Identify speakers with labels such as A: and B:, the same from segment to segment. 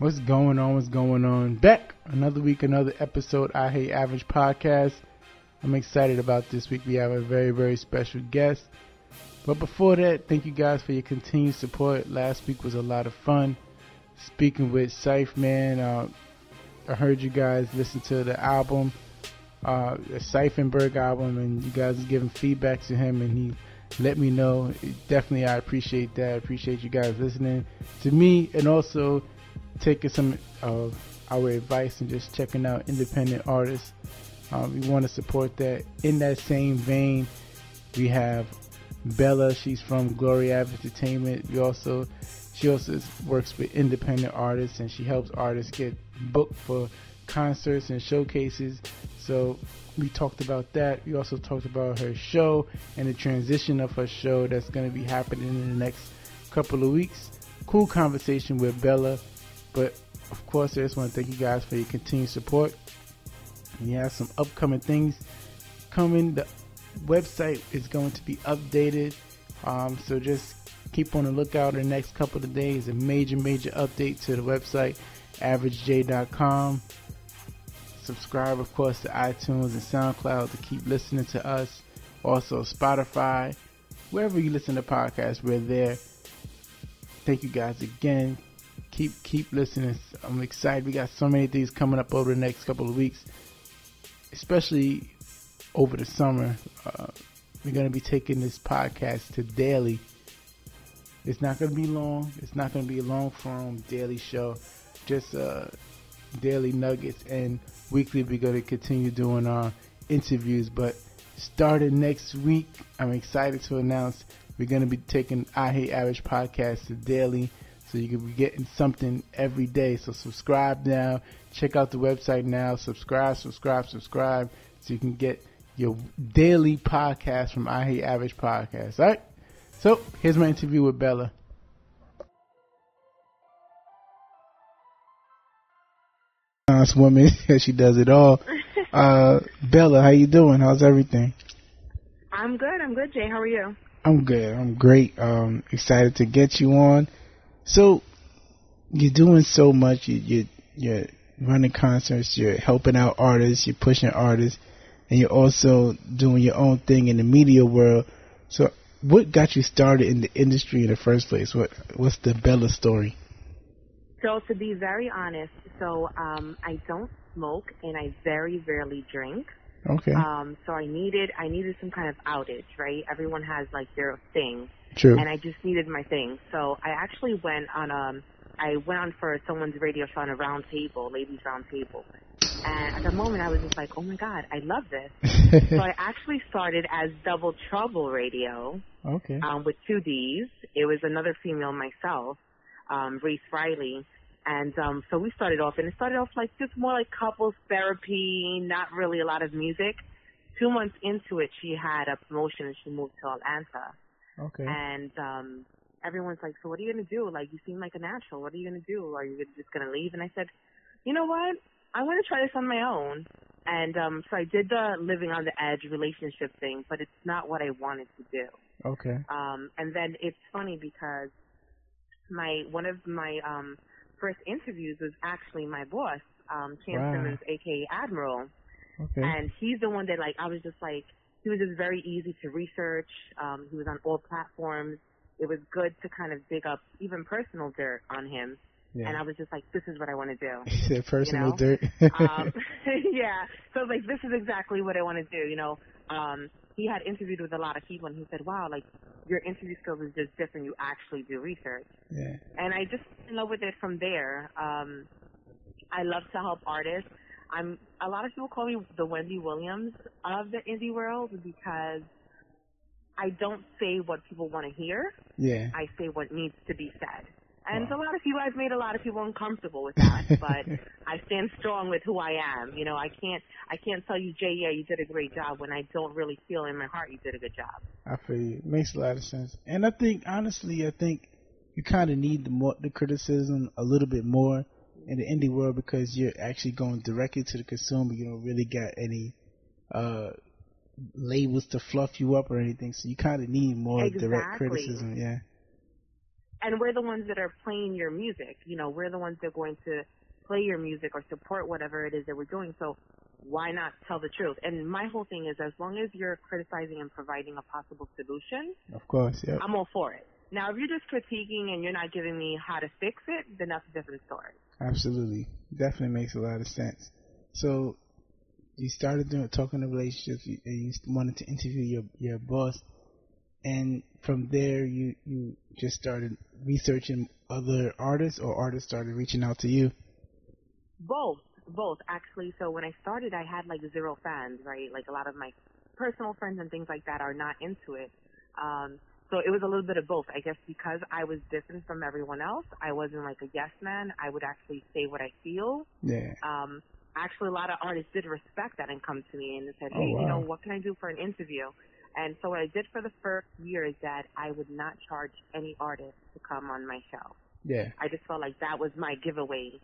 A: What's going on? What's going on? Back another week, another episode. I Hate Average podcast. I'm excited about this week. We have a very, very special guest. But before that, thank you guys for your continued support. Last week was a lot of fun. Speaking with Syph, man, uh, I heard you guys listen to the album, uh, the album, and you guys giving feedback to him, and he let me know. Definitely, I appreciate that. I appreciate you guys listening to me and also taking some of our advice and just checking out independent artists. Um, we want to support that. In that same vein, we have Bella. She's from Glory Ave Entertainment. We also she also works with independent artists and she helps artists get booked for concerts and showcases. So we talked about that. We also talked about her show and the transition of her show that's going to be happening in the next couple of weeks. Cool conversation with Bella. But of course, I just want to thank you guys for your continued support. We have some upcoming things coming. The website is going to be updated. Um, so just keep on the lookout in the next couple of days. A major, major update to the website, averagej.com. Subscribe, of course, to iTunes and SoundCloud to keep listening to us. Also, Spotify, wherever you listen to podcasts, we're there. Thank you guys again. Keep keep listening. I'm excited. We got so many things coming up over the next couple of weeks, especially over the summer. Uh, we're gonna be taking this podcast to daily. It's not gonna be long. It's not gonna be a long form daily show. Just uh, daily nuggets and weekly we're going to continue doing our interviews but starting next week i'm excited to announce we're going to be taking i hate average podcast to daily so you can be getting something every day so subscribe now check out the website now subscribe subscribe subscribe so you can get your daily podcast from i hate average podcast all right so here's my interview with bella nice woman. she does it all. Uh, Bella, how you doing? How's everything?
B: I'm good. I'm good, Jay. How are you?
A: I'm good. I'm great. Um, excited to get you on. So, you're doing so much. You, you, you're running concerts. You're helping out artists. You're pushing artists, and you're also doing your own thing in the media world. So, what got you started in the industry in the first place? What What's the Bella story?
B: So to be very honest, so um, I don't smoke and I very rarely drink.
A: Okay.
B: Um, so I needed I needed some kind of outage, right? Everyone has like their thing.
A: True.
B: And I just needed my thing. So I actually went on um I went on for someone's radio show on a round table, ladies round table. And at the moment I was just like, Oh my god, I love this. so I actually started as double trouble radio.
A: Okay.
B: Um, with two D's. It was another female myself um, Reese Riley. And um, so we started off, and it started off like just more like couples therapy, not really a lot of music. Two months into it, she had a promotion and she moved to Atlanta.
A: Okay.
B: And um, everyone's like, "So what are you gonna do? Like, you seem like a natural. What are you gonna do? Are you just gonna leave?" And I said, "You know what? I want to try this on my own." And um, so I did the living on the edge relationship thing, but it's not what I wanted to do.
A: Okay.
B: Um, and then it's funny because my one of my um first interviews was actually my boss, um, Chance
A: Wow.
B: Simmons, aka Admiral,
A: Okay.
B: and he's the one that like I was just like he was just very easy to research. Um, he was on all platforms. It was good to kind of dig up even personal dirt on him.
A: yeah.
B: And I was just like, this is what I want to do.
A: Personal
B: know?
A: dirt.
B: um, yeah. So I was like, this is exactly what I want to do. You know, um, he had interviewed with a lot of people, and he said, wow, like your interview skills is just different. You actually do research.
A: yeah.
B: And I just fell in love with it from there. Um, I love to help artists. I'm a lot of people call me the Wendy Williams of the indie world because I don't say what people want to hear.
A: Yeah.
B: I say what needs to be said. And
A: Wow.
B: a lot of people, I've made a lot of people uncomfortable with that, but I stand strong with who I am. You know, I can't, I can't tell you, Jay, yeah, you did a great job when I don't really feel in my heart you did a good job.
A: I feel you. Makes a lot of sense. And I think honestly, I think you kind of need the more the criticism a little bit more in the indie world because you're actually going directly to the consumer. You don't really got any uh labels to fluff you up or anything. So you kind of need more direct criticism. Yeah.
B: and we're the ones that are playing your music. You know, we're the ones that are going to play your music or support whatever it is that we're doing. So why not tell the truth? And my whole thing is, as long as you're criticizing and providing a possible solution,
A: of course, yeah,
B: I'm all for it. Now, if you're just critiquing and you're not giving me how to fix it, then that's a different story.
A: Absolutely, definitely makes a lot of sense. So, you started doing talking to relationships, and you wanted to interview your your boss, and from there you you just started researching other artists, or artists started reaching out to you.
B: Both, both actually. So when I started, I had like zero fans, right? Like a lot of my personal friends and things like that are not into it. Um, so it was a little bit of both. I guess because I was different from everyone else, I wasn't like a yes man. I would actually say what I feel.
A: Yeah.
B: Um, actually, a lot of artists did respect that and come to me and said, hey, oh, wow. you know, what can I do for an interview? And so what I did for the first year is that I would not charge any artist to come on my show.
A: Yeah.
B: I just felt like that was my giveaway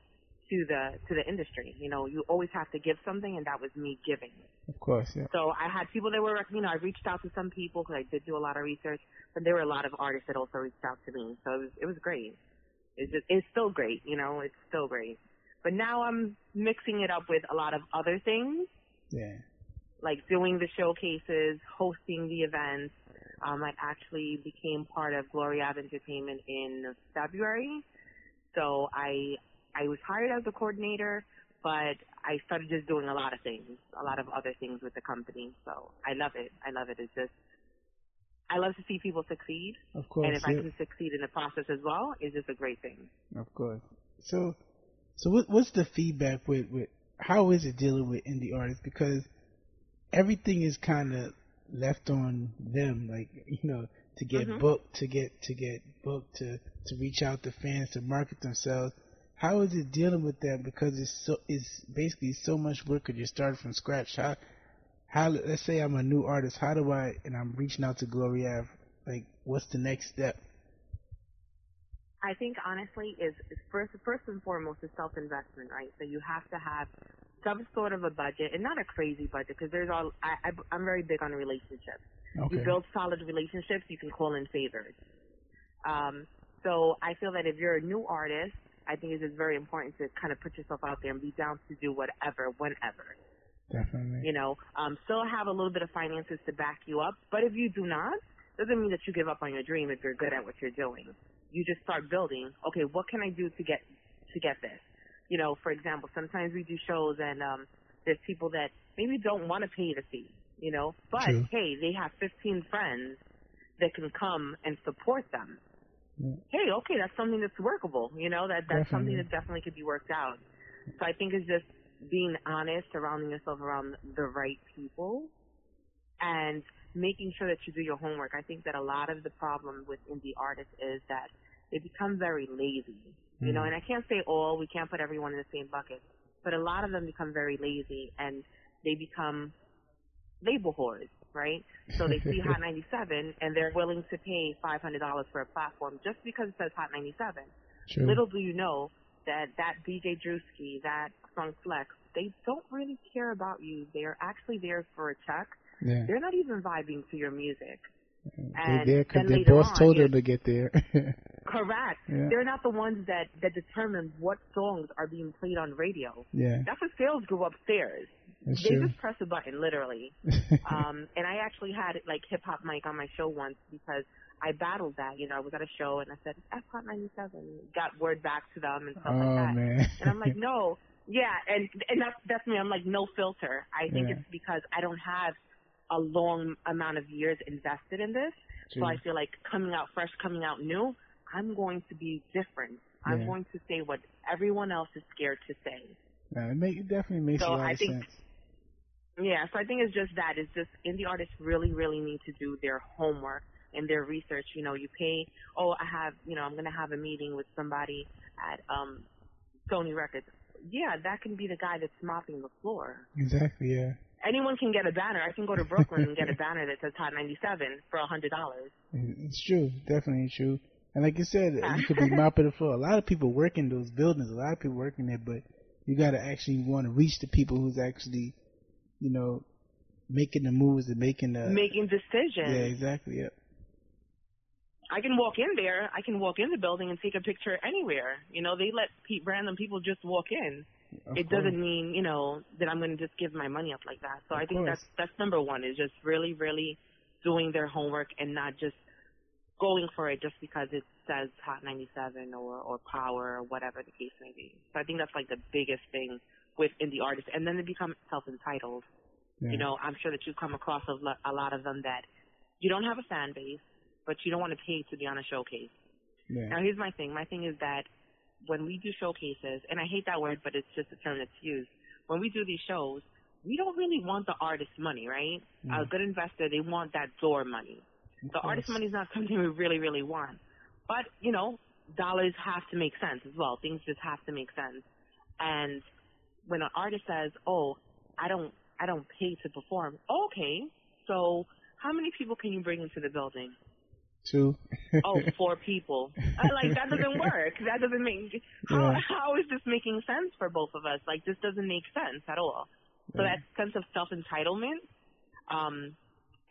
B: to the to the industry. You know, you always have to give something, and that was me giving.
A: Of course, yeah.
B: So I had people that were, you know, I reached out to some people because I did do a lot of research, but there were a lot of artists that also reached out to me. So it was it was great. It's just it's still great, you know, it's still great. But now I'm mixing it up with a lot of other things.
A: Yeah.
B: Like doing the showcases, hosting the events. Um, I actually became part of Glory Ave Entertainment in February. So I I was hired as a coordinator, but I started just doing a lot of things, a lot of other things with the company. So I love it. I love it. It's just, I love to see people succeed.
A: Of course.
B: And if yeah. I can succeed in the process as well, it's just a great thing.
A: Of course. So, so what, what's the feedback with, with, how is it dealing with indie artists? Because everything is kind of left on them, like, you know, to get mm-hmm. booked, to get, to get booked, to, to reach out to fans, to market themselves how is it dealing with that? Because it's so it's basically so much work because you start from scratch. How how let's say I'm a new artist. How do I and I'm reaching out to Glory Ave? Like, what's the next step?
B: I think honestly is, is first first and foremost is self investment, right? So you have to have some sort of a budget and not a crazy budget because there's all I, I am very big on relationships.
A: Okay.
B: You build solid relationships, you can call in favors. Um, so I feel that if you're a new artist I think it's just very important to kind of put yourself out there and be down to do whatever, whenever.
A: Definitely.
B: You know, um, still have a little bit of finances to back you up, but if you do not, doesn't mean that you give up on your dream if you're good at what you're doing. You just start building. Okay, what can I do to get to get this? You know, for example, sometimes we do shows and um, there's people that maybe don't want to pay the fee. You know, but
A: True.
B: hey, they have 15 friends that can come and support them. Hey, okay, that's something that's workable. You know, that that's
A: definitely.
B: something that definitely could be worked out. So I think it's just being honest, surrounding yourself around the right people, and making sure that you do your homework. I think that a lot of the problem with indie artists is that they become very lazy. You know,
A: mm.
B: and I can't say all, we can't put everyone in the same bucket, but a lot of them become very lazy and they become label whores right? So they see Hot 97 and they're willing to pay $500 for a platform just because it says Hot 97.
A: True.
B: Little do you know that that DJ Drewski, that Funk Flex, they don't really care about you. They're actually there for a check.
A: Yeah.
B: They're not even vibing to your music.
A: And they're there because their boss on, told them to get there.
B: correct.
A: Yeah.
B: They're not the ones that that determine what songs are being played on radio.
A: Yeah.
B: That's what sales go upstairs. They
A: true.
B: just press a button, literally. um, and I actually had like hip hop Mike on my show once because I battled that. You know, I was at a show and I said F Hot 97. Got word back to them and stuff
A: oh,
B: like that.
A: Man.
B: and I'm like, no, yeah, and and that's that's me. I'm like, no filter. I think
A: yeah.
B: it's because I don't have a long amount of years invested in this.
A: True.
B: So I feel like coming out fresh, coming out new, I'm going to be different. I'm going to say what everyone else is scared to say.
A: Yeah, it, make, it definitely makes
B: so
A: a lot
B: I
A: of
B: think,
A: sense.
B: Yeah, so I think it's just that. It's just indie artists really, really need to do their homework and their research. You know, you pay. Oh, I have. You know, I'm going to have a meeting with somebody at um Sony Records. Yeah, that can be the guy that's mopping the floor.
A: Exactly. Yeah.
B: Anyone can get a banner. I can go to Brooklyn and get a banner that says Hot 97 for a hundred dollars.
A: It's true. Definitely true. And like you said, you could be mopping the floor. A lot of people work in those buildings. A lot of people work in there, but you got to actually want to reach the people who's actually you know, making the moves and making the
B: making decisions.
A: Yeah, exactly. Yep.
B: I can walk in there. I can walk in the building and take a picture anywhere. You know, they let pe- random people just walk in.
A: Of
B: it
A: course.
B: doesn't mean you know that I'm going to just give my money up like that. So
A: Of
B: I think
A: course.
B: that's that's number one is just really really doing their homework and not just going for it just because it says Hot 97 or or Power or whatever the case may be. So I think that's like the biggest thing with the artists, and then they become self entitled.
A: Yeah.
B: You know, I'm sure that you've come across a a lot of them that you don't have a fan base, but you don't want to pay to be on a showcase.
A: Yeah.
B: Now, here's my thing. My thing is that when we do showcases, and I hate that word, but it's just a term that's used. When we do these shows, we don't really want the artist's money, right?
A: Mm.
B: A good investor, they want that door money.
A: Of
B: The artist money is not something we really, really want. But, you know, dollars have to make sense as well. Things just have to make sense. And when an artist says, "Oh, I don't, I don't pay to perform," okay, so how many people can you bring into the building?
A: Two.
B: oh, four people. Uh, like that doesn't work. That doesn't make how
A: Yeah.
B: how is this making sense for both of us? Like this doesn't make sense at all. So
A: Yeah.
B: that sense of self entitlement, um,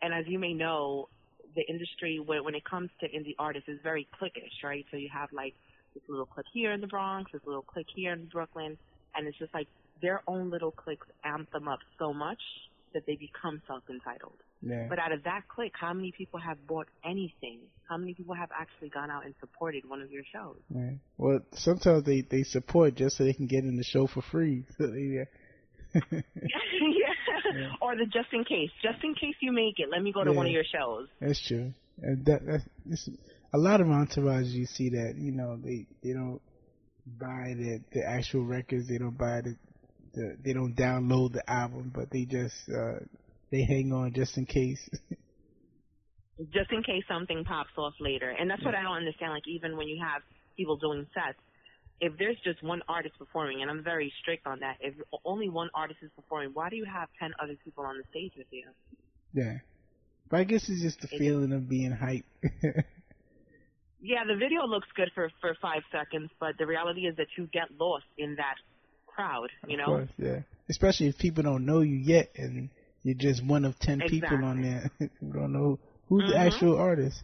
B: and as you may know, the industry when when it comes to indie artists is very cliquish, right? So you have like this little clique here in the Bronx, this little clique here in Brooklyn, and it's just like their own little cliques amp them up so much that they become self entitled.
A: Yeah.
B: But out of that clique, how many people have bought anything? How many people have actually gone out and supported one of your shows?
A: Yeah. Well, sometimes they they support just so they can get in the show for free. So they, yeah.
B: yeah.
A: Yeah.
B: Or the just in case. Just in case you make it, let me go to one of your shows.
A: That's true. And that that's a lot of entourage you see that you know they they don't buy the the actual records. They don't buy the, the they don't download the album, but they just uh they hang on just in case.
B: Just in case something pops off later. And that's what I don't understand. Like even when you have people doing sets, if there's just one artist performing, and I'm very strict on that, if only one artist is performing, why do you have ten other people on the stage with you?
A: yeah. But I guess it's just the
B: It-
A: feeling of being hype.
B: Yeah, the video looks good for for five seconds, but the reality is that you get lost in that crowd. You know.
A: Course, yeah. Especially if people don't know you yet, and you're just one of ten people on there. people don't know who's the
B: Mhm.
A: actual artist.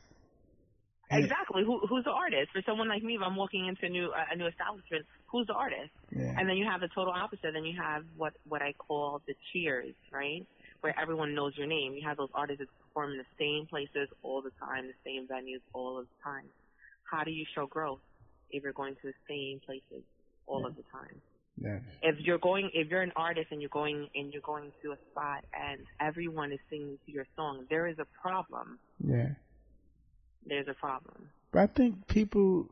A: And-
B: Exactly. Who who's the artist? For someone like me, if I'm walking into a new uh, a new establishment, who's the artist?
A: Yeah.
B: And then you have the total opposite. Then you have what what I call the cheers, right? Where everyone knows your name. You have those artists that perform in the same places all the time, the same venues all of the time. How do you show growth if you're going to the same places all of the time?
A: Yeah.
B: If you're going, if you're an artist and you're going and you're going to a spot and everyone is singing to your song, there is a problem.
A: Yeah.
B: There's a problem.
A: But I think people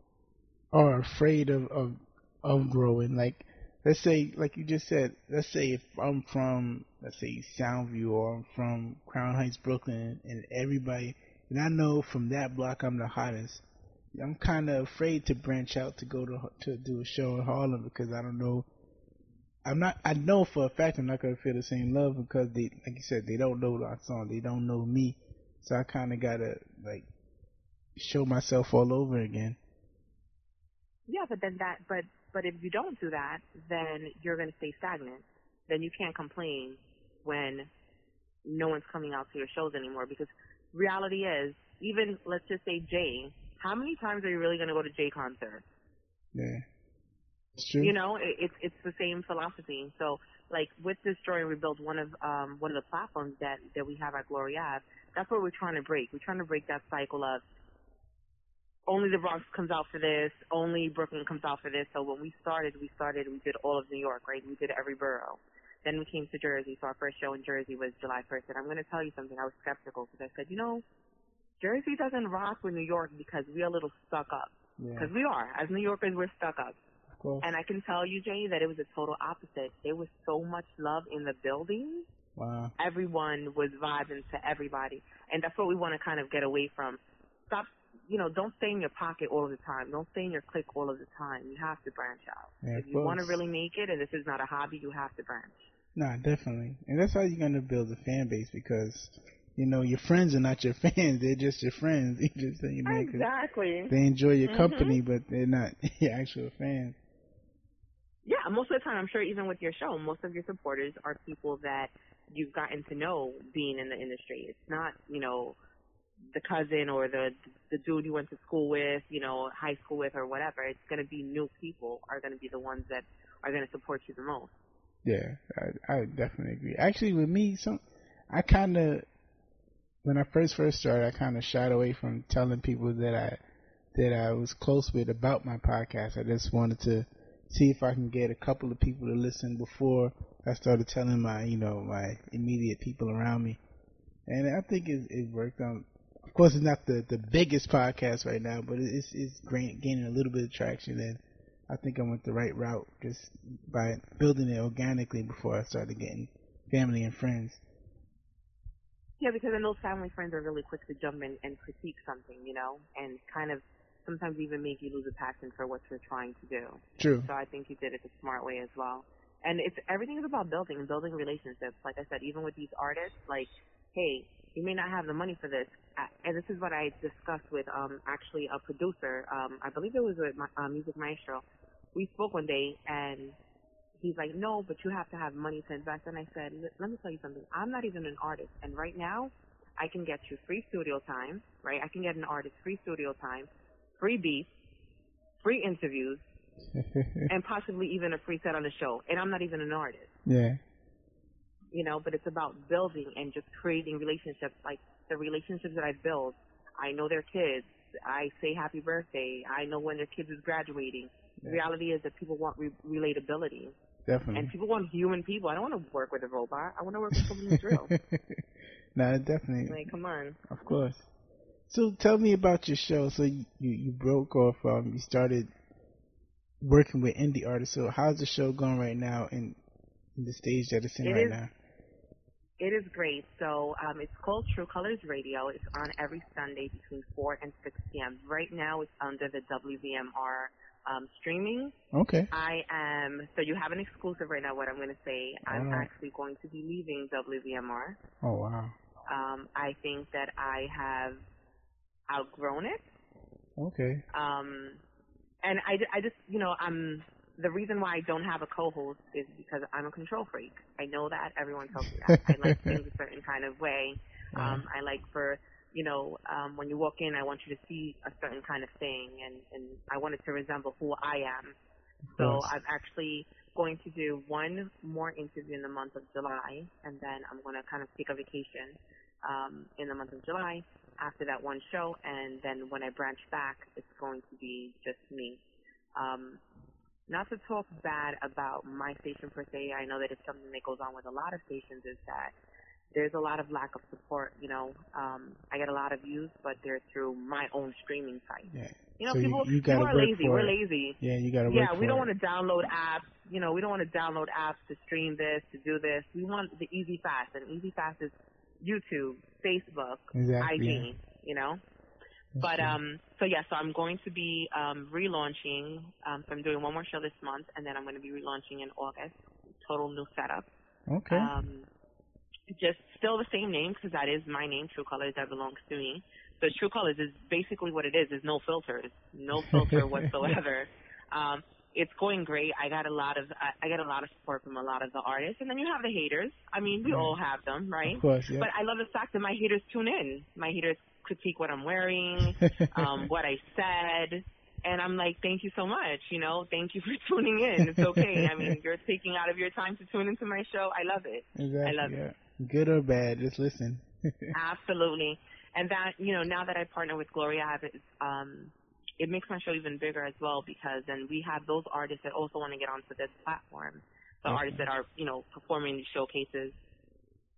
A: are afraid of, of of growing. Like, let's say, like you just said, let's say if I'm from, let's say Soundview or I'm from Crown Heights, Brooklyn, and everybody, and I know from that block I'm the hottest. I'm kind of afraid to branch out to go to to do a show in Harlem because I don't know. I'm not. I know for a fact I'm not gonna feel the same love because they, like you said, they don't know our song. They don't know me. So I kind of gotta like show myself all over again.
B: Yeah, but then that, but but if you don't do that, then you're to stay stagnant. Then you can't complain when no one's coming out to your shows anymore. Because reality is, even let's just say Jay, how many times are you really going to go to Jay concerts?
A: Yeah, it's true.
B: You know, it, it's it's the same philosophy. So, like with this story, we built one of um one of the platforms that that we have at Glory Ave. That's what we're trying to break. We're trying to break that cycle of only the Bronx comes out for this, only Brooklyn comes out for this. So when we started, we started, we did all of New York, right? We did every borough. Then we came to Jersey. So our first show in Jersey was July 1st. And I'm going to tell you something. I was skeptical because I said, you know, Jersey doesn't rock with New York because we're a little stuck up.
A: yeah,
B: Because we are. As New Yorkers, we're stuck up.
A: of course.
B: And I can tell you, Jay, that it was a total opposite. There was so much love in the building.
A: Wow.
B: Everyone was vibing to everybody. And that's what we want to kind of get away from. Stop, you know, don't stay in your pocket all of the time. Don't stay in your clique all of the time. You have to branch out.
A: Yeah,
B: if you want to really make it and this is not a hobby, you have to branch.
A: Nah, definitely, and that's how you're gonna build a fan base because you know your friends are not your fans; they're just your friends. You just you know
B: Exactly.
A: they enjoy your
B: Mhm.
A: company, but they're not your actual fans.
B: Yeah, most of the time, I'm sure even with your show, most of your supporters are people that you've gotten to know being in the industry. It's not, you know, the cousin or the the dude you went to school with, you know, high school with or whatever. It's going to be new people are going to be the ones that are going to support you the most.
A: Yeah, I, I definitely agree. Actually, with me, some I kind of when I first first started, I kind of shied away from telling people that I that I was close with about my podcast. I just wanted to see if I can get a couple of people to listen before I started telling my you know my immediate people around me, and I think it, it worked. Um, of course, it's not the the biggest podcast right now, but it's it's gaining a little bit of traction and I think I went the right route just by building it organically before I started getting family and friends.
B: Yeah, because I know family friends are really quick to jump in and critique something, you know, and kind of sometimes even make you lose a passion for what you're trying to do.
A: True.
B: So I think you did it the smart way as well. And it's everything is about building and building relationships. Like I said, even with these artists, like, hey, you may not have the money for this, and this is what I discussed with um actually a producer. Um, I believe it was with my, uh, Music Maestro we spoke one day and he's like, no, but you have to have money to invest. And I said, let me tell you something. I'm not even an artist. And right now, I can get you free studio time, right? I can get an artist free studio time, free beats, free interviews, and possibly even a free set on the show. And I'm not even an artist.
A: Yeah.
B: You know, but it's about building and just creating relationships. Like the relationships that I build, I know their kids. I say happy birthday. I know when their kids is graduating. The reality is that people want re- relatability.
A: Definitely.
B: And people want human people. I don't want to work with a robot. I want to work with someone who's real.
A: no, definitely.
B: Like, come on.
A: Of course. So tell me about your show. So you you broke off. Um, you started working with indie artists. So how's the show going right now in, in the stage that it's in
B: it
A: right
B: is,
A: now?
B: It is great. So um, it's called True Colors Radio. It's on every Sunday between 4 and 6 p.m. Right now it's under the WVMR um, streaming.
A: Okay.
B: I am, so you have an exclusive right now, what I'm going to say. I'm actually going to be leaving WVMR.
A: Oh, wow.
B: Um, I think that I have outgrown it.
A: Okay.
B: Um, and I, I just, you know, I'm, the reason why I don't have a co-host is because I'm a control freak. I know that. Everyone tells me that. I like things a certain kind of way. Um, I like for you know, um, when you walk in, I want you to see a certain kind of thing, and, and I want it to resemble who I am. So I'm actually going to do one more interview in the month of July, and then I'm going to kind of take a vacation um, in the month of July after that one show, and then when I branch back, it's going to be just me. Um, not to talk bad about my station per se, I know that it's something that goes on with a lot of stations is that there's a lot of lack of support. You know, um, I get a lot of views, but they're through my own streaming site.
A: Yeah.
B: You know,
A: so
B: people,
A: you, you
B: people are lazy. We're
A: it.
B: lazy.
A: Yeah, you gotta
B: Yeah, we don't want to download apps. You know, we don't want to download apps to stream this, to do this. We want the easy fast, and easy fast is YouTube, Facebook,
A: exactly,
B: IG.
A: Yeah.
B: You know.
A: That's
B: but
A: true.
B: um, so yeah, so I'm going to be um, relaunching. Um, so I'm doing one more show this month, and then I'm going to be relaunching in August. Total new setup.
A: Okay.
B: Um, just still the same name because that is my name, True Colors, that belongs to me. So True Colors is basically what it is, is no filters, no filter whatsoever. Um, it's going great. I got a lot of I, I get a lot of support from a lot of the artists, and then you have the haters. I mean, we
A: Yeah.
B: all have them, right?
A: Of course, yeah.
B: But I love the fact that my haters tune in. My haters critique what I'm wearing, um, what I said, and I'm like, thank you so much. You know, thank you for tuning in. It's okay. I mean, you're taking out of your time to tune into my show. I love it.
A: exactly.
B: love
A: yeah. Good or bad, just listen.
B: Absolutely. And that, you know, now that I partner with Glory Ave, um, it makes my show even bigger as well because then we have those artists that also want to get onto this platform. The
A: Okay.
B: artists that are, you know, performing these showcases,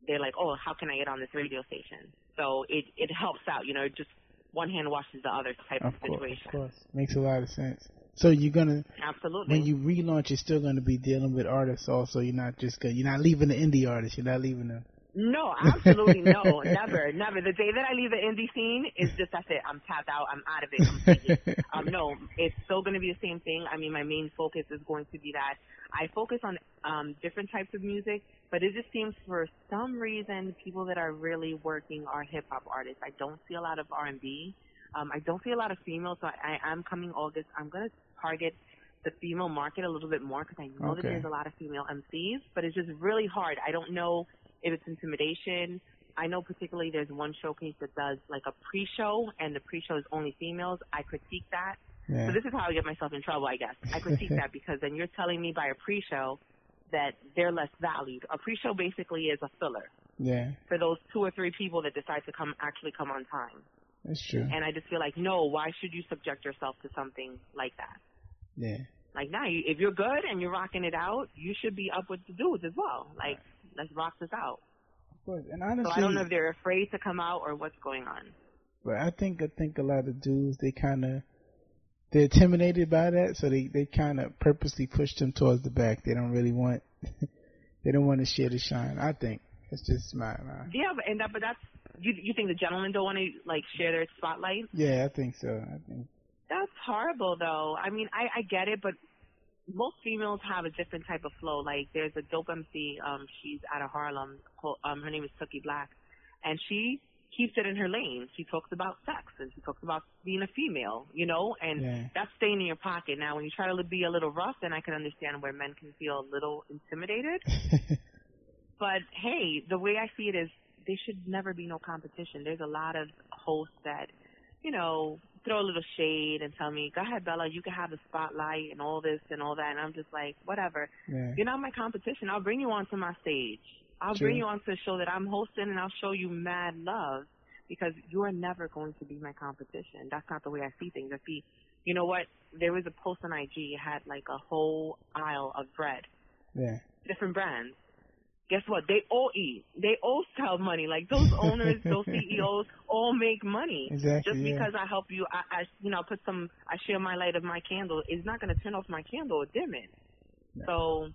B: they're like, oh, how can I get on this radio station? So it, it helps out, you know, it just one hand washes the other type of,
A: of course,
B: situation.
A: of course, makes a lot of sense. So you're gonna
B: Absolutely.
A: when you relaunch, you're still gonna be dealing with artists. Also, you're not just gonna, you're not leaving the indie artists. You're not leaving them.
B: No, absolutely no, never, never. The day that I leave the indie scene is just that's it. I'm tapped out. I'm out of it um, no, it's still going to be the same thing. I mean, my main focus is going to be that I focus on um, different types of music, but it just seems for some reason people that are really working are hip hop artists. I don't see a lot of R&B. Um, I don't see a lot of females. So I, I am coming August. I'm going to target the female market a little bit more because I know that there's a lot of female MCs, but it's just really hard. I don't know if it's intimidation. I know particularly there's one showcase that does like a pre-show, and the pre-show is only females. I critique that.
A: Yeah.
B: So this is how I get myself in trouble, I guess. I critique that because then you're telling me by a pre-show that they're less valued. A pre-show basically is a filler
A: yeah,
B: for those two or three people that decide to come actually come on time.
A: that's true.
B: And I just feel like, no, why should you subject yourself to something like that?
A: Yeah,
B: Like, now, you, if you're good and you're rocking it out, you should be up with the dudes as well. Like, let's rock this out.
A: of course. And honestly, So
B: I don't know if they're afraid to come out or what's going on.
A: but I think I think a lot of dudes they kind of they're intimidated by that, so they they kind of purposely push them towards the back. They don't really want they don't want to share the shine. I think it's just my, my
B: Yeah, but and that, but that's you. You think the gentlemen don't want to like share their spotlight?
A: yeah. I think so. I think
B: That's horrible, though. I mean, I I get it, but most females have a different type of flow. Like, there's a dope MC. Um, she's out of Harlem. Called, um, her name is Tookie Black, and she keeps it in her lane. She talks about sex and she talks about being a female, you know, and
A: Yeah.
B: that's staying in your pocket. Now, when you try to be a little rough, then I can understand where men can feel a little intimidated. But hey, the way I see it is there should never be no competition. There's a lot of hosts that, you know, throw a little shade and tell me, go ahead, Bella, you can have the spotlight and all this and all that. And I'm just like, whatever.
A: yeah.
B: You're not my competition. I'll bring you onto my stage. I'll
A: True.
B: bring you onto a show that I'm hosting and I'll show you mad love because you are never going to be my competition. That's not the way I see things. I see, you know what? There was a post on IG. It had like a whole aisle of bread
A: yeah.
B: different brands. Guess what? They all eat. They all sell money. Like those owners, those CEOs, all make money.
A: Exactly,
B: Just
A: yeah.
B: because I help you, I, I you know, put some, I share my light of my candle. It's not going to turn off my candle or dim it. So,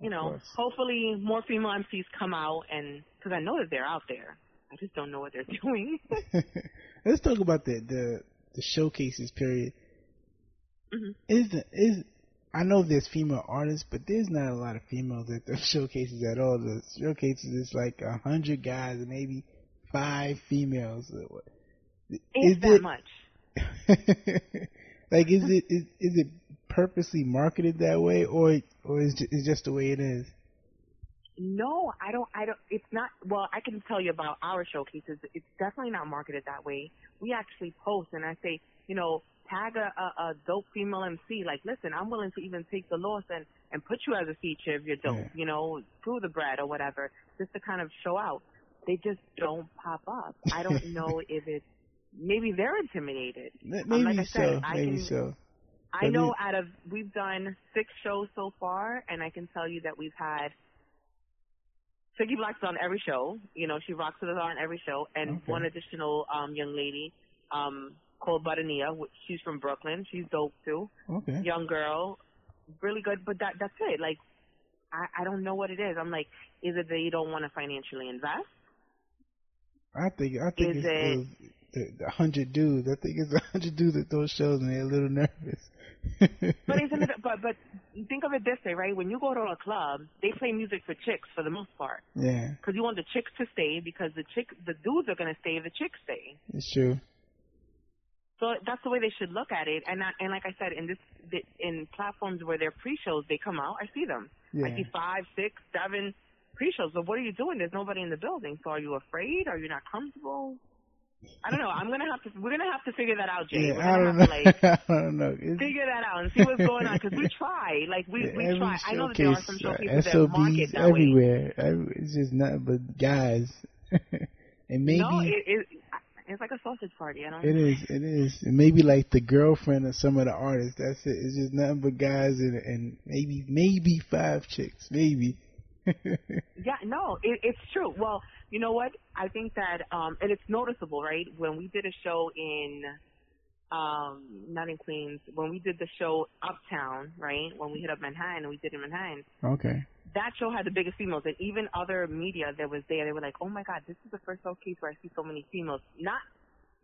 B: you
A: Of
B: know,
A: course.
B: hopefully more female MCs come out, and because I know that they're out there. I just don't know what they're doing.
A: Let's talk about the the, the showcases period.
B: Mhm.
A: Is the is I know there's female artists, but there's not a lot of females at the showcases at all. The showcases is like a hundred guys and maybe five females.
B: Is
A: Is
B: that
A: it-
B: much?
A: like is it is, is it purposely marketed that way, or or is it, is just the way it is?
B: No, I don't. I don't. It's not. Well, I can tell you about our showcases. It's definitely not marketed that way. We actually post, and I say, you know, tag a, a, a dope female MC. Like, listen, I'm willing to even take the loss and and put you as a feature if you're dope.
A: Yeah.
B: You know, through the bread or whatever, just to kind of show out. They just don't pop up. I don't know if it's maybe they're intimidated. Um,
A: Maybe
B: like I
A: so.
B: said, I
A: maybe
B: can-
A: so.
B: I know out of we've done six shows so far, and I can tell you that we've had Siggy Black's on every show. You know, she rocks with us on every show, and
A: Okay.
B: one additional um young lady um called Buttania. wh- She's from Brooklyn. She's dope too.
A: Okay.
B: Young girl, really good. But that that's it. Like, I I don't know what it is. I'm like, is it that you don't want to financially invest?
A: I think I think
B: Is
A: it's
B: it-
A: those, the, the hundred dudes. I think it's a hundred dudes at those shows and they're a little nervous.
B: But isn't it? But but think of it this way, right? When you go to a club, they play music for chicks for the most part.
A: yeah,
B: because you want the chicks to stay because the chick the dudes are going to stay if the chicks stay.
A: it's true.
B: So that's the way they should look at it. And I, and like I said, in this in platforms where they're pre-shows, they come out. I see them. I see five, six, seven pre-shows. But what are you doing? There's nobody in the building. So are you afraid? Are you not comfortable? I don't know. I'm gonna have to. We're gonna have to figure that out, Jay.
A: Yeah, I don't
B: have to like
A: I don't know. It's,
B: figure that out and see what's going on because we try. Like we we
A: every
B: try. I know that there are some
A: showcase,
B: showcases that
A: uh,
B: market
A: SOBs
B: that way.
A: everywhere. Every- It's just nothing but guys. and maybe
B: No, it, it it's like a sausage party. I don't.
A: it is. It is. And maybe like the girlfriend of some of the artists. That's it. It's just nothing but guys and and maybe maybe five chicks. Maybe.
B: Yeah, no, it, it's true. Well, you know what? I think that, um, and it's noticeable, right? When we did a show in, um, not in Queens, when we did the show Uptown, right? When we hit up Manhattan and we did it in Manhattan,
A: okay.
B: That show had the biggest females, and even other media that was there, they were like, "Oh my God, this is the first showcase where I see so many females, not,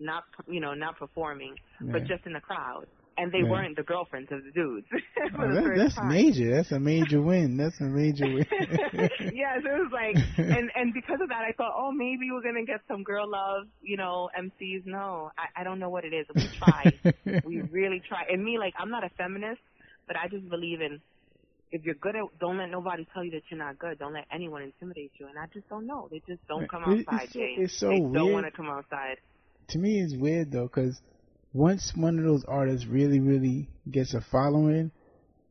B: not, you know, not performing, but just in the crowd." And they
A: Yeah.
B: weren't the girlfriends of the dudes
A: Oh,
B: the
A: that, that's
B: time.
A: major. That's a major win. That's a major win.
B: yes, it was like, and and because of that, I thought, oh, maybe we're gonna get some girl love, you know, MCs. No, I, I don't know what it is. We try, we really try. And me, like, I'm not a feminist, but I just believe in if you're good at, don't let nobody tell you that you're not good. Don't let anyone intimidate you. And I just don't know. They just don't come outside,
A: it's so,
B: Jay.
A: it's so
B: they
A: weird.
B: don't want to come outside.
A: to me it's weird though because once one of those artists really really gets a following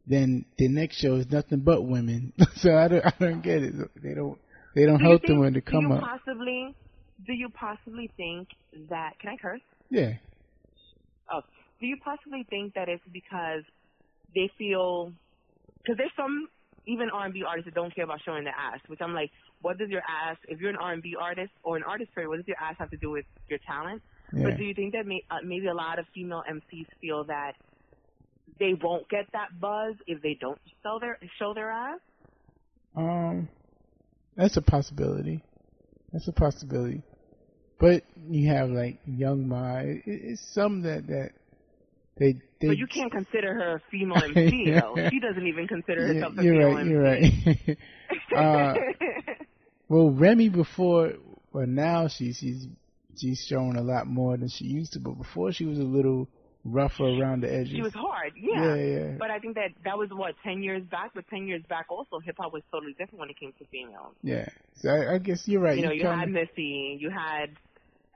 A: then the next show is nothing but women so i don't i don't get it they don't they don't
B: Do
A: help
B: think,
A: them when they
B: do
A: come
B: you
A: up
B: possibly, do you possibly think that? Can I curse?
A: yeah
B: Oh, do you possibly think that it's because they feel? Because there's some even R&B artists that don't care about showing their ass, which I'm like, what does your ass? If you're an R&B artist or an artist, period, what does your ass have to do with your talent?
A: yeah
B: But do you think that may, uh, maybe a lot of female MCs feel that they won't get that buzz if they don't show their show their ass?
A: um that's a possibility that's a possibility but you have like Young M.A it's some that that they they
B: But you can't consider her a female MC though. She doesn't even consider
A: Yeah,
B: herself a female you're
A: right
B: MC.
A: you're right Uh, Well, Remy before, well now she she's she's showing a lot more than she used to, but before she was a little rougher around the edges.
B: she was hard, yeah.
A: Yeah, yeah.
B: But I think that that was what ten years back. But ten years back, also hip hop was totally different when it came to females.
A: Yeah, so I, I guess you're right.
B: you know, you
A: kinda-
B: had Missy, you had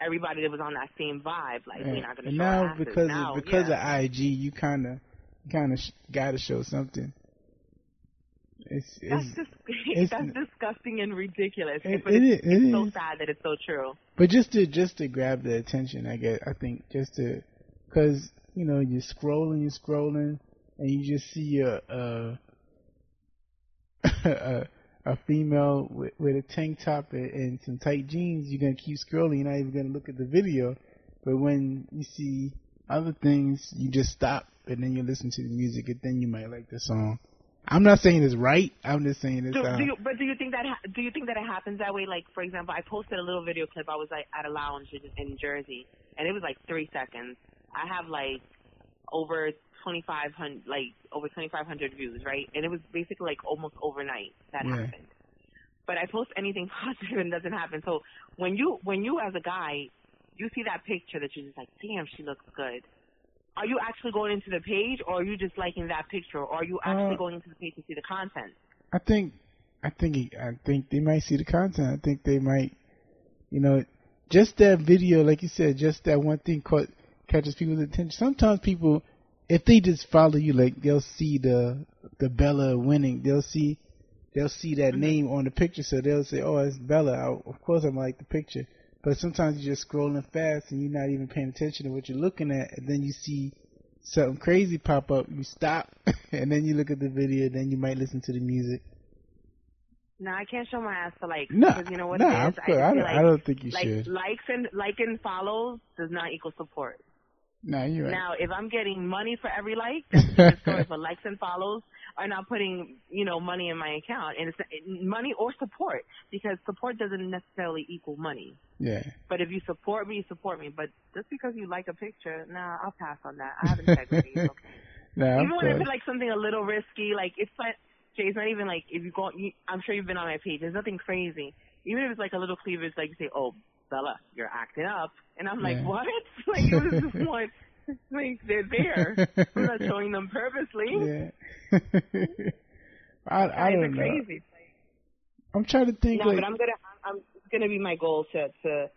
B: everybody that was on that same vibe. Like
A: yeah.
B: we're not gonna
A: and
B: show
A: now because
B: now,
A: of, because
B: yeah.
A: of IG, you kind of kind of sh- got to show something. It's
B: That's
A: it's
B: just
A: it's-
B: that's disgusting and ridiculous.
A: It-
B: but
A: it
B: it's,
A: it
B: it's so sad that it's so true.
A: But just to just to grab the attention, I guess I think just to, cause you know you're scrolling, you're scrolling, and you just see a a a, a female with, with a tank top and, and some tight jeans. You're gonna keep scrolling. You're not even gonna look at the video. But when you see other things, you just stop and then you listen to the music, and then you might like the song. I'm not saying it's right. I'm just saying it's
B: Do,
A: uh,
B: do you, but do you think that ha- do you think that it happens that way? Like for example, I posted a little video clip. I was like at a lounge in, in Jersey, and it was like three seconds. I have like over 2,500 like over 2,500 views, right? And it was basically like almost overnight that
A: Yeah.
B: happened. But I post anything positive and it doesn't happen. So when you when you as a guy, you see that picture that you're just like, damn, she looks good. Are you actually going into the page, or are you just liking that picture, or are you actually
A: Uh,
B: going into the page to see the content?
A: I think, I think, I think they might see the content. I think they might, you know, just that video, like you said, just that one thing caught catches people's attention. Sometimes people, if they just follow you, like they'll see the the Bella winning, they'll see they'll see that mm-hmm. name on the picture, so they'll say, "Oh, it's Bella." I, of course, I'm like the picture. But sometimes you're just scrolling fast and you're not even paying attention to what you're looking at, and then you see something crazy pop up. You stop, and then you look at the video, then you might listen to the music.
B: No, I can't show my ass to like.
A: No,
B: you know what
A: no,
B: it
A: I'm
B: is. I,
A: I don't-
B: like,
A: I don't think you
B: like,
A: should.
B: Likes and like and follows does not equal support.
A: No, you're right.
B: Now, if I'm getting money for every like, that's story. But likes and follows are not putting you know money in my account, and it's money or support because support doesn't necessarily equal money.
A: yeah.
B: But if you support me, you support me. But just because you like a picture, nah, I'll pass on that. I have integrity. Okay.
A: No,
B: even when it's like something a little risky, like it's like Jay, it's not even like if you go. You, I'm sure you've been on my page. There's nothing crazy. Even if it's like a little cleavage, like you say, "Oh, Bella, you're acting up," and I'm like,
A: Yeah.
B: "What?" Like it was just one. Like they're there. I'm not showing them purposely.
A: yeah. I I don't
B: a
A: know.
B: crazy.
A: I'm trying to think
B: No,
A: like
B: but I'm gonna. I'm it's gonna be my goal to to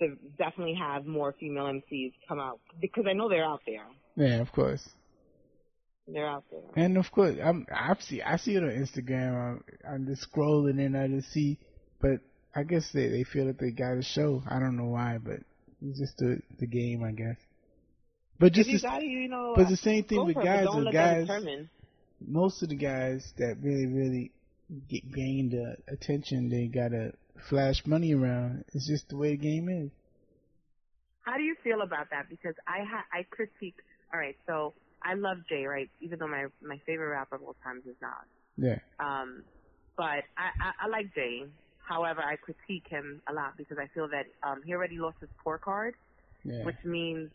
B: to definitely have more female MCs come out because I know they're out there.
A: yeah, of course.
B: They're out there.
A: And of course, I'm I see I see it on Instagram. I'm, I'm just scrolling and I just see, but I guess they they feel that they got to show. I don't know why, but it's just the the game, I guess. But just
B: you
A: as-
B: got it, you know.
A: but the same thing with
B: for it, but
A: guys.
B: Don't
A: With guys, most of the guys that really really get gained the attention, they gotta flash money around. It's just the way the game is.
B: How do you feel about that? Because I ha- I critique. All right, so I love Jay, right? Even though my my favorite rapper of all times is Nas.
A: Yeah,
B: Um, but I, I I like Jay. However, I critique him a lot because I feel that um he already lost his poor card,
A: yeah,
B: which means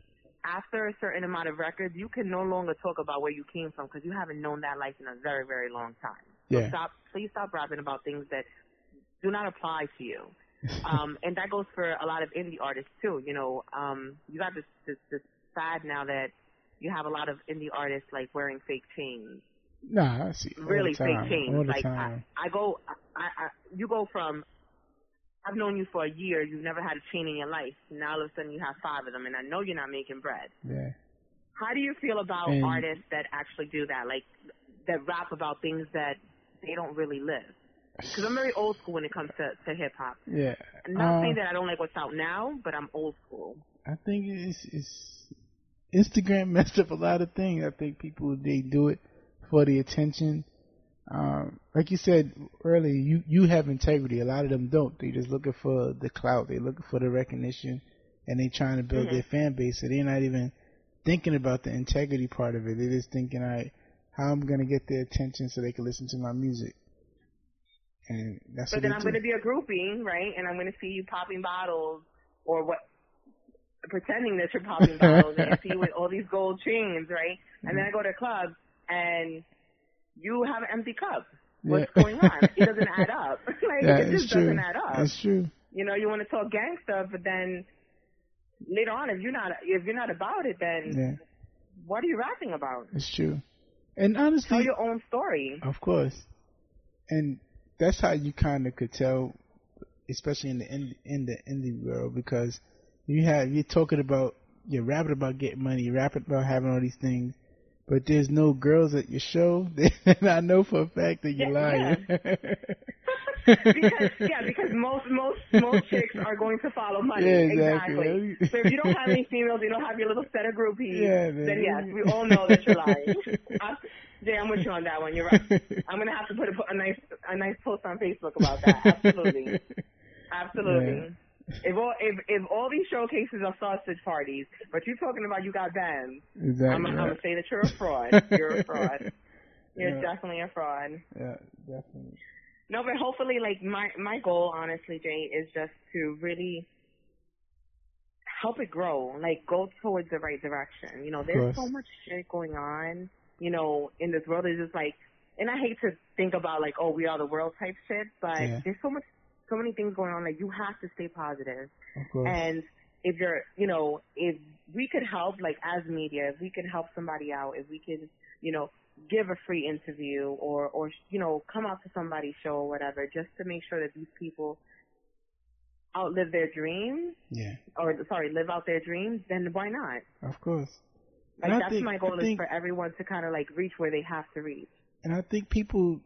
B: after a certain amount of records, you can no longer talk about where you came from because you haven't known that life in a very very long time. So
A: yeah.
B: stop, please stop rapping about things that do not apply to you. um, and that goes for a lot of indie artists too. You know, um, you got this, this this fad now that you have a lot of indie artists like wearing fake chains
A: Nah, I see. All
B: really big change. Like. I, I go, I, I, you go from. I've known you for a year. You've never had a chain in your life. Now all of a sudden you have five of them, and I know you're not making bread.
A: yeah.
B: How do you feel about
A: And-
B: artists that actually do that, like that rap about things that they don't really live? Because I'm very old school when it comes to, to hip hop.
A: Yeah.
B: I'm not
A: Uh,
B: saying that I don't like what's out now, but I'm old school.
A: I think it's, it's Instagram messed up a lot of things. I think people they do it for the attention. Um, like you said earlier, you you have integrity. A lot of them don't. They're just looking for the clout. They're looking for the recognition, and they're trying to build
B: Mhm.
A: their fan base. So they're not even thinking about the integrity part of it. They're just thinking, all right, how I'm gonna get their attention so they can listen to my music. And that's
B: But
A: what
B: then I'm
A: do.
B: to be a groupie, right? And I'm going to see you popping bottles or what, pretending that you're popping bottles and I see you with all these gold chains, right? And then I go to a club and you have an empty cup. What's
A: Yeah.
B: going on? It doesn't add up. like
A: Yeah,
B: it just
A: true.
B: doesn't add up.
A: It's true.
B: You know, you want to talk gang stuff, but then later on, if you're not if you're not about it, then
A: Yeah,
B: what are you rapping about?
A: it's true. And honestly,
B: Tell your own story.
A: Of course, and that's how you kind of could tell, especially in the in, in the indie world, because you have you're talking about you're rapping about getting money, you're rapping about having all these things, but there's no girls at your show. Then I know for a fact that you're
B: Yeah,
A: lying.
B: because yeah, because most most most chicks are going to follow money.
A: Yeah, exactly.
B: So if you don't have any females, you don't have your little set of groupies.
A: Yeah, man.
B: then yes, we all know that you're lying. I, Jay, I'm with you on that one. You're right. I'm gonna have to put a, a nice a nice post on Facebook about that. Absolutely, absolutely. If all if if all these showcases are sausage parties, but you're talking about you got bands,
A: exactly.
B: I'm, I'm gonna say that you're a fraud. You're a fraud. You're
A: Yeah.
B: definitely a fraud.
A: Yeah, definitely.
B: No, but hopefully, like my my goal, honestly, Jay, is just to really help it grow, like go towards the right direction. You know, there's so much shit going on. You know, in this world, it's just like, and I hate to think about like, oh, we are the world type shit, but
A: Yeah.
B: there's so much, so many things going on. Like you have to stay positive. And if you're, you know, if we could help, like as media, if we could help somebody out, if we could, you know, give a free interview or, or, you know, come out to somebody's show or whatever, just to make sure that these people outlive their dreams,
A: yeah,
B: or sorry, live out their dreams, then why not?
A: of course.
B: Like
A: And
B: that's
A: think-
B: my
A: I
B: goal is
A: think-
B: for everyone to kind of like reach where they have to reach.
A: and I think people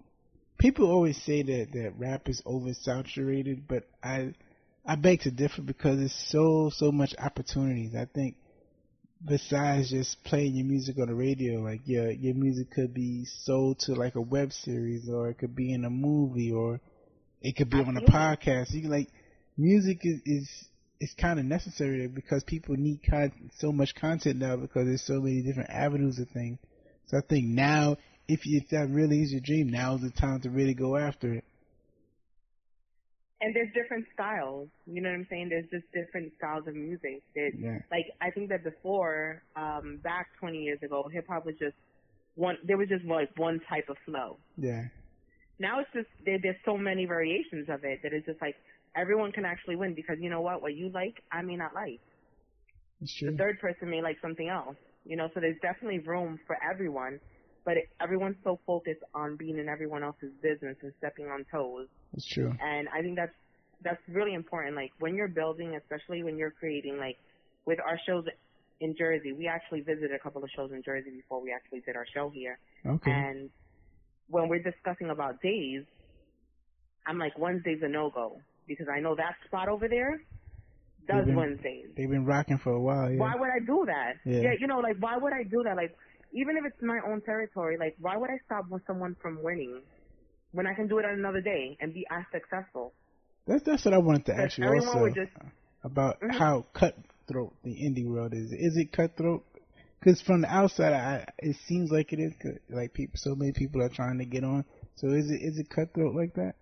A: people always say that that rap is oversaturated, but I I beg to differ because there's so so much opportunities. I think besides just playing your music on the radio, like your your music could be sold to like a web series, or it could be in a movie, or it could be on a podcast. You can like music is is is kind of necessary because people need con- so much content now because there's so many different avenues of things. So I think now, if you, if that really is your dream, now is the time to really go after it.
B: And there's different styles. You know what I'm saying? There's just different styles of music. That,
A: Yeah.
B: Like I think that before, um, back 20 years ago, hip hop was just one. There was just like one type of flow.
A: Yeah,
B: Now it's just there, there's so many variations of it that it's just like everyone can actually win because you know what? What you like, I may not like.
A: it's
B: The third person may like something else. You know, so there's definitely room for everyone. But it, everyone's so focused on being in everyone else's business and stepping on toes.
A: That's true.
B: and I think that's that's really important. Like when you're building, especially when you're creating, like with our shows in Jersey, we actually visited a couple of shows in Jersey before we actually did our show here.
A: Okay.
B: And when we're discussing about days, I'm like Wednesday's a no go because I know that spot over there does
A: They've been-
B: Wednesdays.
A: They've been rocking for a while. Yeah.
B: Why would I do that?
A: Yeah. Yeah.
B: you know, like why would I do that? Like even if it's my own territory, like why would I stop with someone from winning when I can do it on another day and be as successful?
A: That's that's what I wanted to ask you also
B: just-
A: about
B: Mhm.
A: how cutthroat the indie world is. Is it cutthroat? Because from the outside, I, it seems like it is. 'cause, like people, so many people are trying to get on. So is it is it cutthroat like that?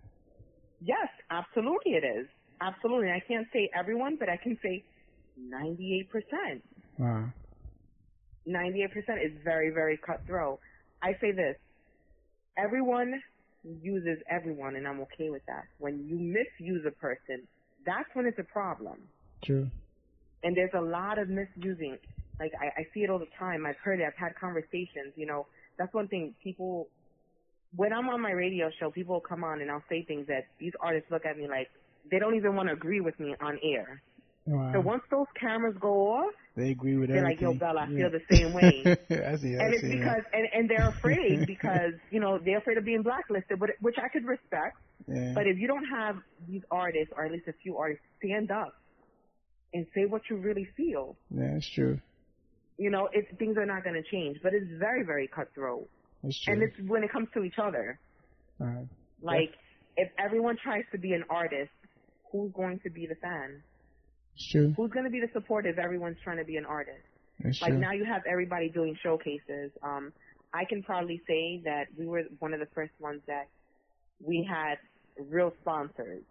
B: Yes, absolutely it is. Absolutely. I can't say everyone, but I can say 98%.
A: Wow.
B: 98% is very, very cutthroat. I say this. Everyone uses everyone, and I'm okay with that. When you misuse a person, that's when it's a problem.
A: True.
B: And there's a lot of misusing. Like, I, I see it all the time. I've heard it. I've had conversations. You know, that's one thing. People when I'm on my radio show, people will come on and I'll say things that these artists look at me like they don't even want to agree with me on air.
A: Wow.
B: So once those cameras go off,
A: they agree with
B: they're
A: everything.
B: like, "Yo, Bella, I
A: Yeah.
B: feel the same way."
A: I see. I
B: and it's
A: see, yeah.
B: because and and they're afraid because you know they're afraid of being blacklisted, but which I could respect.
A: Yeah.
B: But if you don't have these artists, or at least a few artists, stand up and say what you really feel,
A: yeah, that's true.
B: you know, it, things are not going to change. But it's very, very cutthroat,
A: That's true.
B: and it's when it comes to each other.
A: Alright.
B: Like, if everyone tries to be an artist, who's going to be the fan?
A: It's true.
B: Who's going to be the support if everyone's trying to be an artist?
A: That's
B: Like
A: true.
B: now you have everybody doing showcases. Um, I can proudly say that we were one of the first ones that we had real sponsors.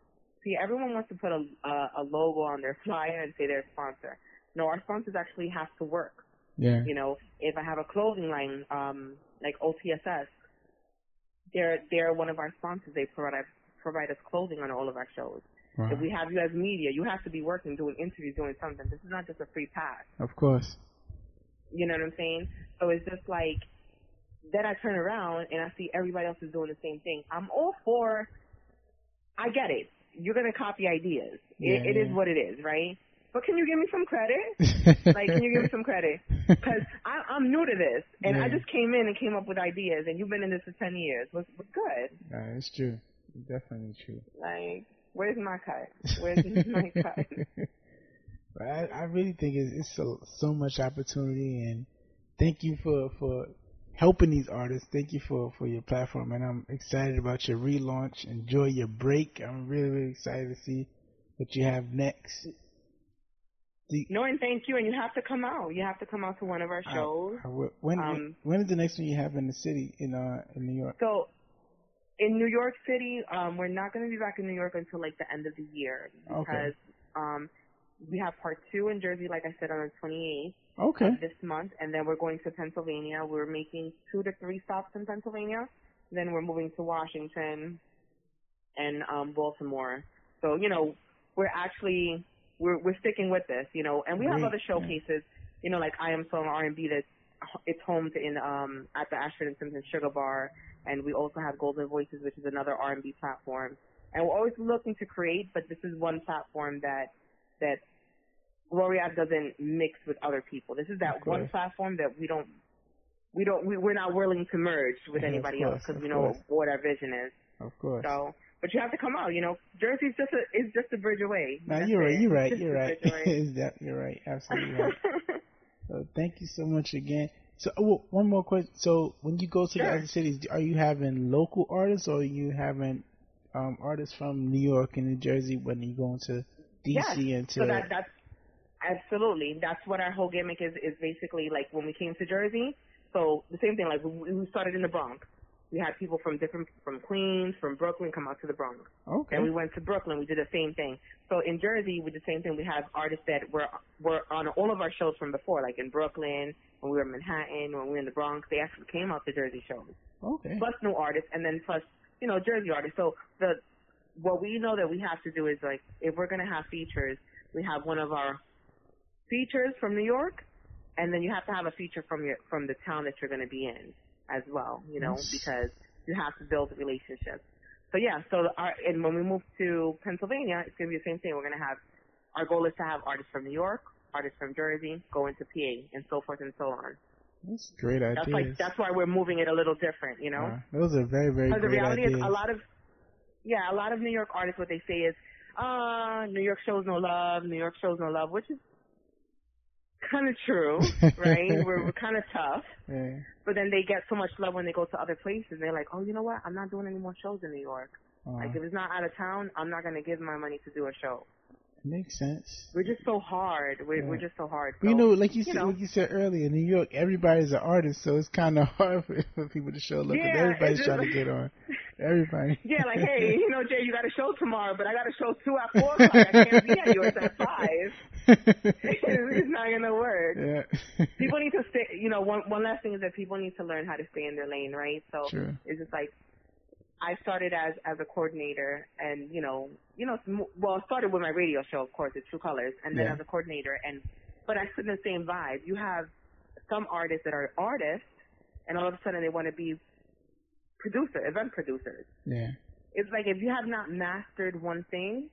B: See, everyone wants to put a, a, a logo on their flyer and say they're a sponsor. No, our sponsors actually have to work.
A: yeah.
B: You know, if I have a clothing line, um, like OTSS, they're they're one of our sponsors. They provide provide us clothing on all of our shows.
A: Wow.
B: If we have you as media, you have to be working, doing interviews, doing something. This is not just a free pass.
A: Of course.
B: You know what I'm saying? So it's just like then I turn around and I see everybody else is doing the same thing. I'm all for. I get it. You're gonna copy ideas.
A: Yeah,
B: it, it is
A: yeah.
B: what it is, right? But can you give me some credit? like, can you give me some credit? Because I'm new to this, and I just came in and came up with ideas, and you've been in this for ten years. What's, what's good?
A: Nah, it's true. Definitely true.
B: Like, where's my cut? Where's my cut?
A: But I, I really think it's, it's so so much opportunity, and thank you for for helping these artists. Thank you for for your platform, and I'm excited about your relaunch. Enjoy your break. I'm really really excited to see what you have next. The,
B: No, and thank you. And you have to come out. You have to come out to one of our shows.
A: I will- when
B: Um,
A: when is the next one you have in the city in uh in New York?
B: So in New York City, um, we're not going to be back in New York until like the end of the year because
A: Okay.
B: um, we have part two in Jersey, like I said, on the 28th
A: Okay.
B: of this month, and then we're going to Pennsylvania. We're making two to three stops in Pennsylvania. Then we're moving to Washington and um, Baltimore. So you know, we're actually we're we're sticking with this, you know, and we have
A: Great,
B: other
A: yeah.
B: showcases, you know, like I Am Soul R&B that's it's home to in um at the Ashford and Simpson Sugar Bar, and we also have Golden Voices, which is another R&B platform. And we're always looking to create, but this is one platform that that Glory Ave doesn't mix with other people. This is that one platform that we don't we don't we, we're not willing to merge with
A: Yeah,
B: anybody else because we know
A: course.
B: what our vision is.
A: Of course.
B: So, but you have to come out. You know, Jersey's just a is just a bridge away.
A: No,
B: That's
A: you're right.
B: it.
A: You're right. You're right. Is that you're right? Absolutely right. So thank you so much again. So oh, one more question. So when you go to the other cities, are you having local artists or are you having um, artists from New York and New Jersey when you go into DC
B: yes.
A: and to
B: So that that's absolutely that's what our whole gimmick is. Is basically like when we came to Jersey. So the same thing. Like we, we started in the Bronx. We had people from different from Queens, from Brooklyn, come out to the Bronx.
A: okay?
B: And we went to Brooklyn. We did the same thing. So in Jersey, we did the same thing. We have artists that were were on all of our shows from before, like in Brooklyn, when we were in Manhattan, when we were in the Bronx. They actually came out to Jersey shows.
A: okay.
B: Plus new artists, and then plus you know Jersey artists. So the what we know that we have to do is like if we're gonna have features, we have one of our features from New York, and then you have to have a feature from your from the town that you're gonna be in as well. You know because you have to build relationships. So yeah, so our, and when we move to Pennsylvania, it's gonna be the same thing. We're gonna have our goal is to have artists from New York, artists from Jersey, go into PA, and so forth and so on.
A: That's great ideas.
B: That's like that's why we're moving it a little different, you know.
A: Wow, those are very very
B: Because the reality
A: ideas.
B: is, a lot of yeah, a lot of New York artists, what they say is, uh, New York shows no love, New York shows no love, which is kind of true, right? we're we're kind of tough,
A: yeah.
B: but then they get so much love when they go to other places. They're like, oh, you know what? I'm not doing any more shows in New York.
A: Uh,
B: Like if it's not out of town, I'm not gonna give my money to do a show.
A: Makes sense.
B: We're just so hard. We're
A: Yeah.
B: we're just so hard.
A: Well, you know, like you,
B: you
A: said,
B: know.
A: like you said earlier, in New York, everybody's an artist, so it's kind of hard for, for people to show love. 'cause
B: Yeah,
A: everybody's trying to get on. Everybody.
B: Yeah, like, hey, you know, Jay, you got a show tomorrow, but I got a show two at four o'clock. I can't be at yours at five. it's not gonna work.
A: yeah.
B: People need to stay. You know, one one last thing is that people need to learn how to stay in their lane, right? So
A: True.
B: it's just like I started as as a coordinator, and you know, you know, well, I started with my radio show, of course, it's True Colors, and then
A: Yeah.
B: as a coordinator, and but I sit in the same vibe. You have some artists that are artists, and all of a sudden they want to be producer, event producers.
A: Yeah.
B: It's like if you have not mastered one thing,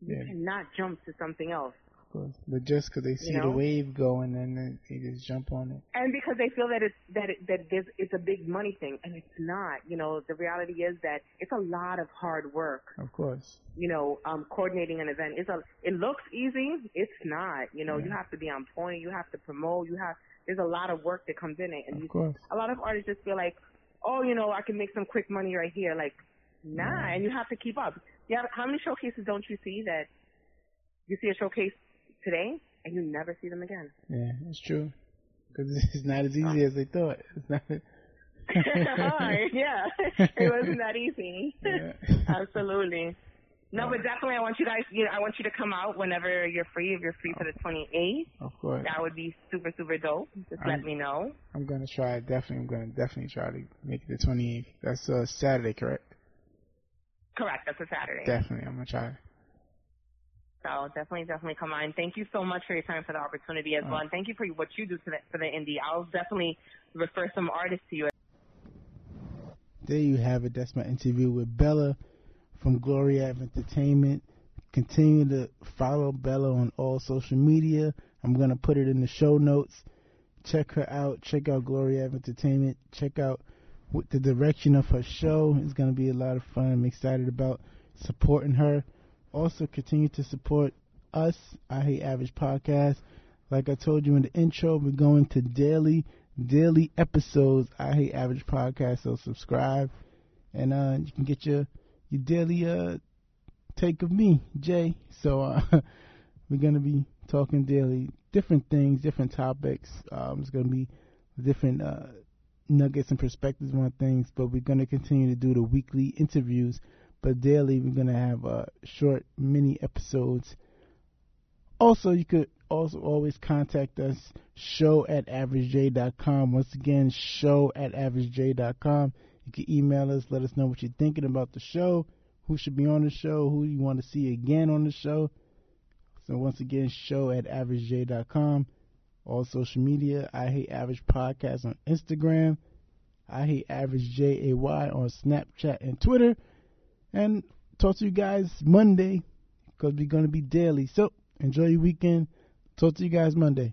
B: you
A: Yeah.
B: cannot jump to something else.
A: Course. But just because they see
B: You
A: the wave going and then they just jump on it.
B: And because they feel that it's that it, that there's, it's a big money thing, and it's not. You know, the reality is that it's a lot of hard work.
A: Of course.
B: You know, um, coordinating an event is a. It looks easy. It's not. You know, you have to be on point. You have to promote. You have. There's a lot of work that comes in it, and
A: Of
B: you,
A: course.
B: a lot of artists just feel like, oh, you know, I can make some quick money right here. Like, nah,
A: Nah.
B: and you have to keep up. Yeah, how many showcases don't you see that you see a showcase today and you never see them again?
A: Yeah, it's true. Because it's not as easy as they thought. It's not.
B: Hard, yeah. It wasn't that easy.
A: Yeah.
B: Absolutely. No, but definitely, I want you guys. You know, I want you to come out whenever you're free. If you're free for the 28th,
A: Of course.
B: that would be super, super dope. Just
A: I'm-
B: let me know.
A: I'm gonna try. Definitely, I'm gonna definitely try to make it the 28th. That's uh, Saturday, correct?
B: Correct. That's a Saturday.
A: Definitely, I'm gonna try.
B: So definitely, definitely come on. Thank you so much for your time for the opportunity as well,
A: Uh.
B: and thank you for what you do to the, for the indie. I'll definitely refer some artists to you.
A: There you have it. That's my interview with Bella from Glory Ave Entertainment. Continue to follow Bella on all social media. I'm gonna put it in the show notes. Check her out. Check out Glory Ave Entertainment. Check out the direction of her show. It's gonna be a lot of fun. I'm excited about supporting her. Also, continue to support us. I Hate Average Podcast. Like I told you in the intro, we're going to daily, daily episodes. I Hate Average Podcast. So subscribe, and uh, you can get your your daily uh take of me, Jay. So uh, we're gonna be talking daily, different things, different topics. Um, it's gonna be different uh, nuggets and perspectives on things, but we're gonna continue to do the weekly interviews. But daily, we're gonna have uh, short mini episodes. Also, you could also always contact us, show at averagej.com. Once again, show at averagej.com. You can email us, let us know what you're thinking about the show, who should be on the show, who you want to see again on the show. So once again, show at averagej.com. All social media, I Hate Average Podcast on Instagram. I Hate Average J A Y on Snapchat and Twitter. And talk to you guys Monday because we're going to be daily. So enjoy your weekend. Talk to you guys Monday.